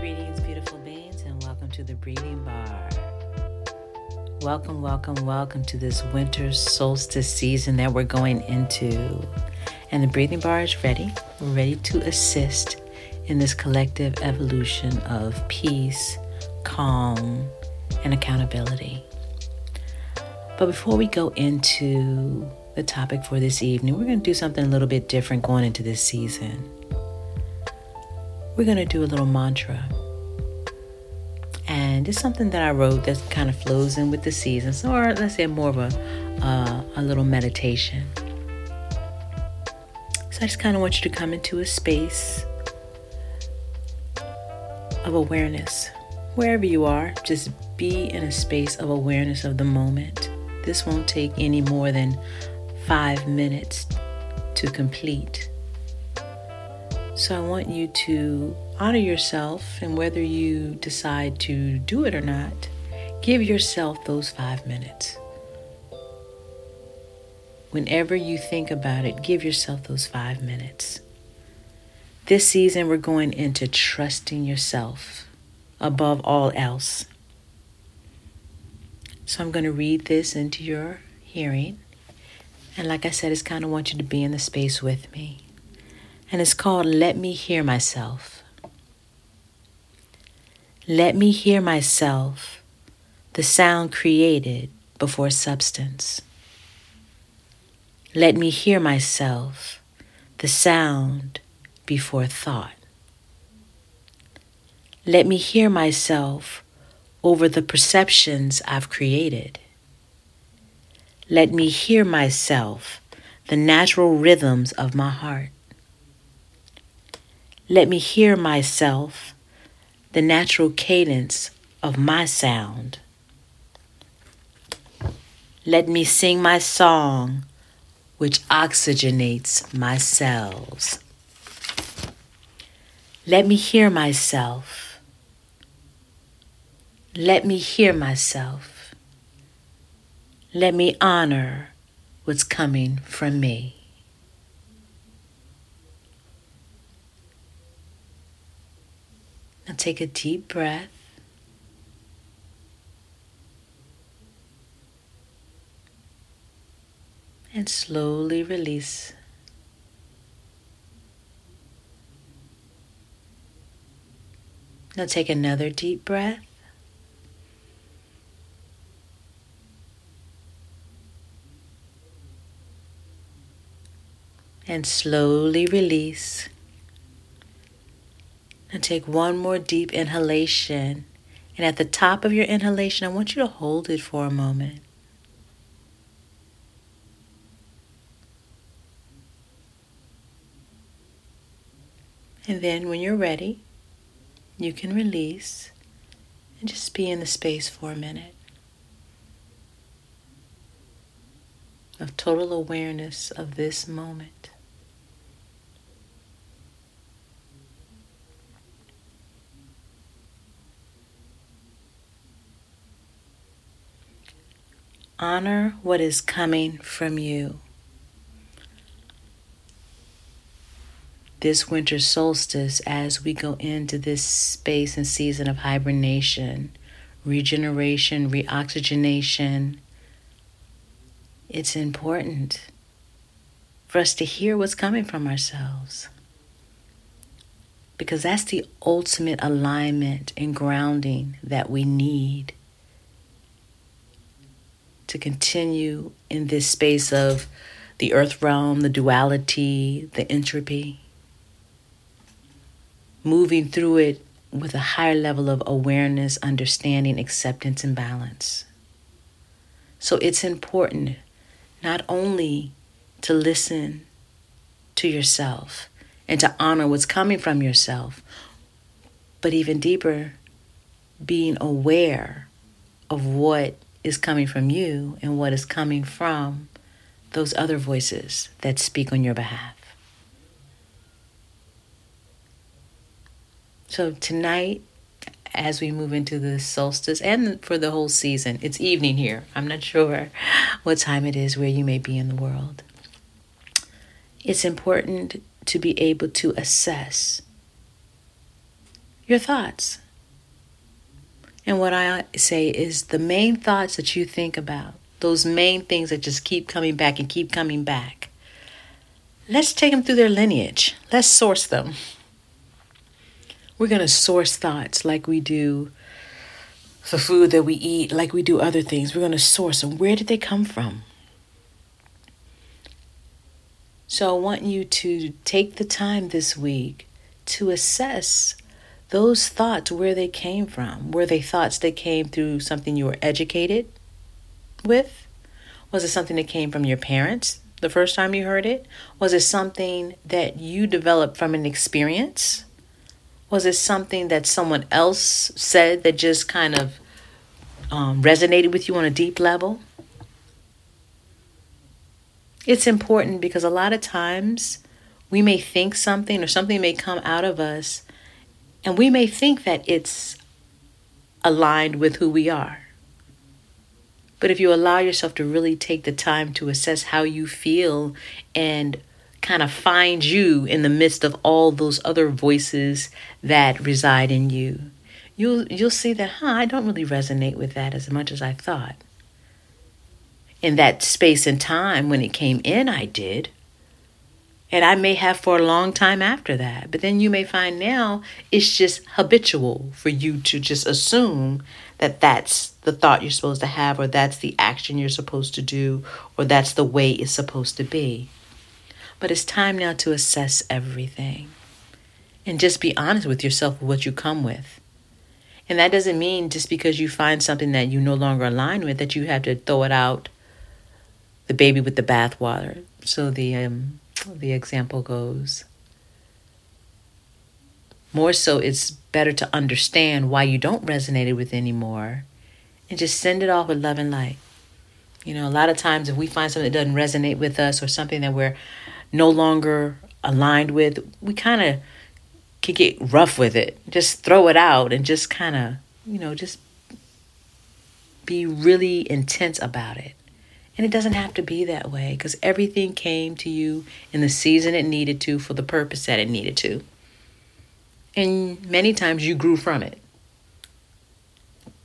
Greetings, beautiful beings, and welcome to the Breathing Bar. Welcome, welcome, welcome to this winter solstice season that we're going into. And the Breathing Bar is ready. We're ready to assist in this collective evolution of peace, calm, and accountability. But before we go into the topic for this evening, we're going to do something a little bit different going into this season. We're going to do a little mantra. And it's something that I wrote that kind of flows in with the seasons, or let's say more of a, uh, a little meditation. So I just kind of want you to come into a space of awareness. Wherever you are, just be in a space of awareness of the moment. This won't take any more than five minutes to complete. So I want you to honor yourself, and whether you decide to do it or not, give yourself those five minutes. Whenever you think about it, give yourself those five minutes. This season, we're going into trusting yourself above all else. So I'm going to read this into your hearing. And like I said, it's kind of want you to be in the space with me. And it's called Let Me Hear Myself. Let me hear myself, the sound created before substance. Let me hear myself, the sound before thought. Let me hear myself over the perceptions I've created. Let me hear myself, the natural rhythms of my heart. Let me hear myself, the natural cadence of my sound. Let me sing my song, which oxygenates my cells. Let me hear myself let me hear myself. Let me honor what's coming from me. Now take a deep breath. And slowly release. Now take another deep breath. and slowly release. And take one more deep inhalation. And at the top of your inhalation, I want you to hold it for a moment. And then when you're ready, you can release and just be in the space for a minute of total awareness of this moment. Honor what is coming from you. This winter solstice, as we go into this space and season of hibernation, regeneration, reoxygenation, it's important for us to hear what's coming from ourselves. Because that's the ultimate alignment and grounding that we need to continue in this space of the earth realm, the duality, the entropy, moving through it with a higher level of awareness, understanding, acceptance, and balance. So it's important not only to listen to yourself and to honor what's coming from yourself, but even deeper, being aware of what is coming from you and what is coming from those other voices that speak on your behalf. So, tonight, as we move into the solstice and for the whole season, it's evening here. I'm not sure what time it is where you may be in the world. It's important to be able to assess your thoughts. And what I say is the main thoughts that you think about, those main things that just keep coming back and keep coming back. Let's take them through their lineage. Let's source them. We're going to source thoughts like we do the food that we eat, like we do other things. We're going to source them. Where did they come from? So I want you to take the time this week to assess those thoughts where they came from. Were they thoughts that came through something you were educated with? Was it something that came from your parents the first time you heard it? Was it something that you developed from an experience? Was it something that someone else said that just kind of um, resonated with you on a deep level? It's important because a lot of times we may think something or something may come out of us and we may think that it's aligned with who we are. But if you allow yourself to really take the time to assess how you feel and kind of find you in the midst of all those other voices that reside in you, you'll you'll see that, huh, I don't really resonate with that as much as I thought. In that space and time when it came in, I did. And I may have for a long time after that. But then you may find now it's just habitual for you to just assume that that's the thought you're supposed to have, or that's the action you're supposed to do, or that's the way it's supposed to be. But it's time now to assess everything and just be honest with yourself with what you come with. And that doesn't mean just because you find something that you no longer align with that you have to throw it out the baby with the bathwater. So the um, the example goes. More so, it's better to understand why you don't resonate with anymore and just send it off with love and light. You know, a lot of times if we find something that doesn't resonate with us or something that we're no longer aligned with, we kind of can get rough with it. Just throw it out and just kind of, you know, just be really intense about it. And it doesn't have to be that way because everything came to you in the season it needed to for the purpose that it needed to. And many times you grew from it.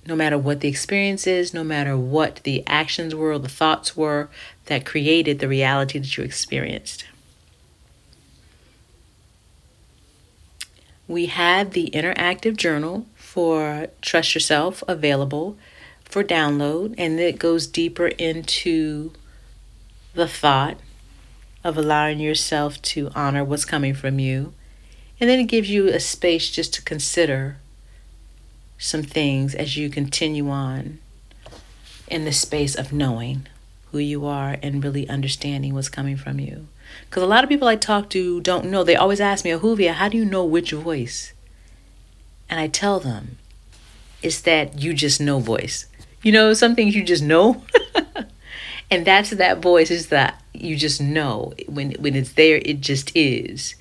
No matter what the experience is, no matter what the actions were the thoughts were that created the reality that you experienced. We had the interactive journal for Trust Yourself available for download, and it goes deeper into the thought of allowing yourself to honor what's coming from you. And then it gives you a space just to consider some things as you continue on in the space of knowing who you are and really understanding what's coming from you. Because a lot of people I talk to don't know. They always ask me, Ahuvyah, how do you know which voice? And I tell them, it's that you just know voice. You know, some things you just know. and that's that voice is that you just know when when it's there it just is.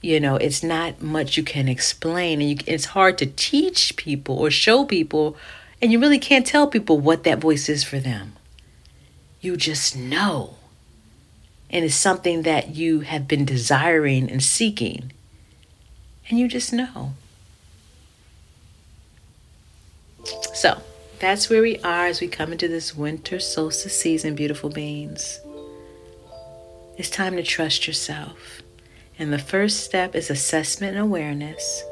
You know, it's not much you can explain and you, it's hard to teach people or show people and you really can't tell people what that voice is for them. You just know. And it's something that you have been desiring and seeking. And you just know. So, that's where we are as we come into this winter solstice season, beautiful beings. It's time to trust yourself. And the first step is assessment and awareness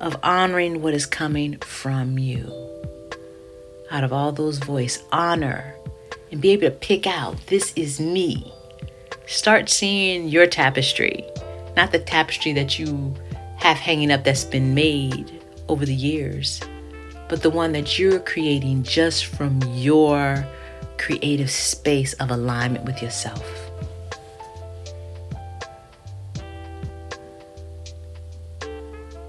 of honoring what is coming from you. Out of all those voices, honor and be able to pick out this is me. Start seeing your tapestry, not the tapestry that you have hanging up that's been made over the years but the one that you're creating just from your creative space of alignment with yourself.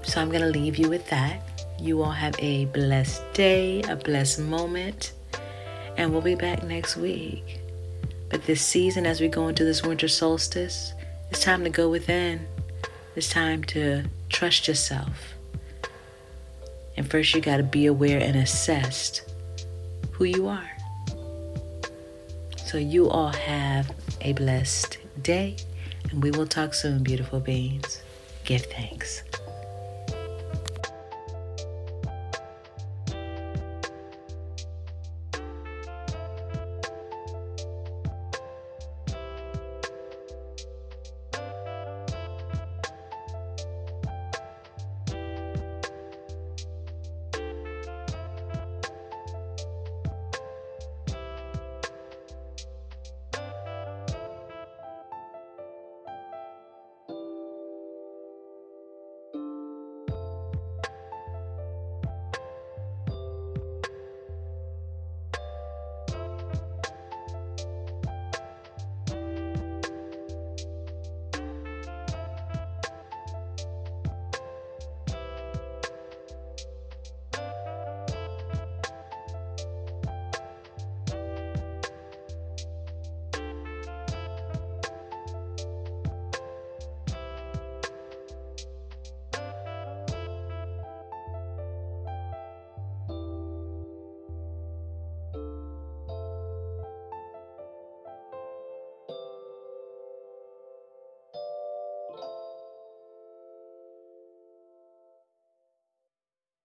So I'm going to leave you with that. You all have a blessed day, a blessed moment, and we'll be back next week. But this season, as we go into this winter solstice, it's time to go within. It's time to trust yourself and first, you got to be aware and assess who you are. So, you all have a blessed day, and we will talk soon, beautiful beings. Give thanks.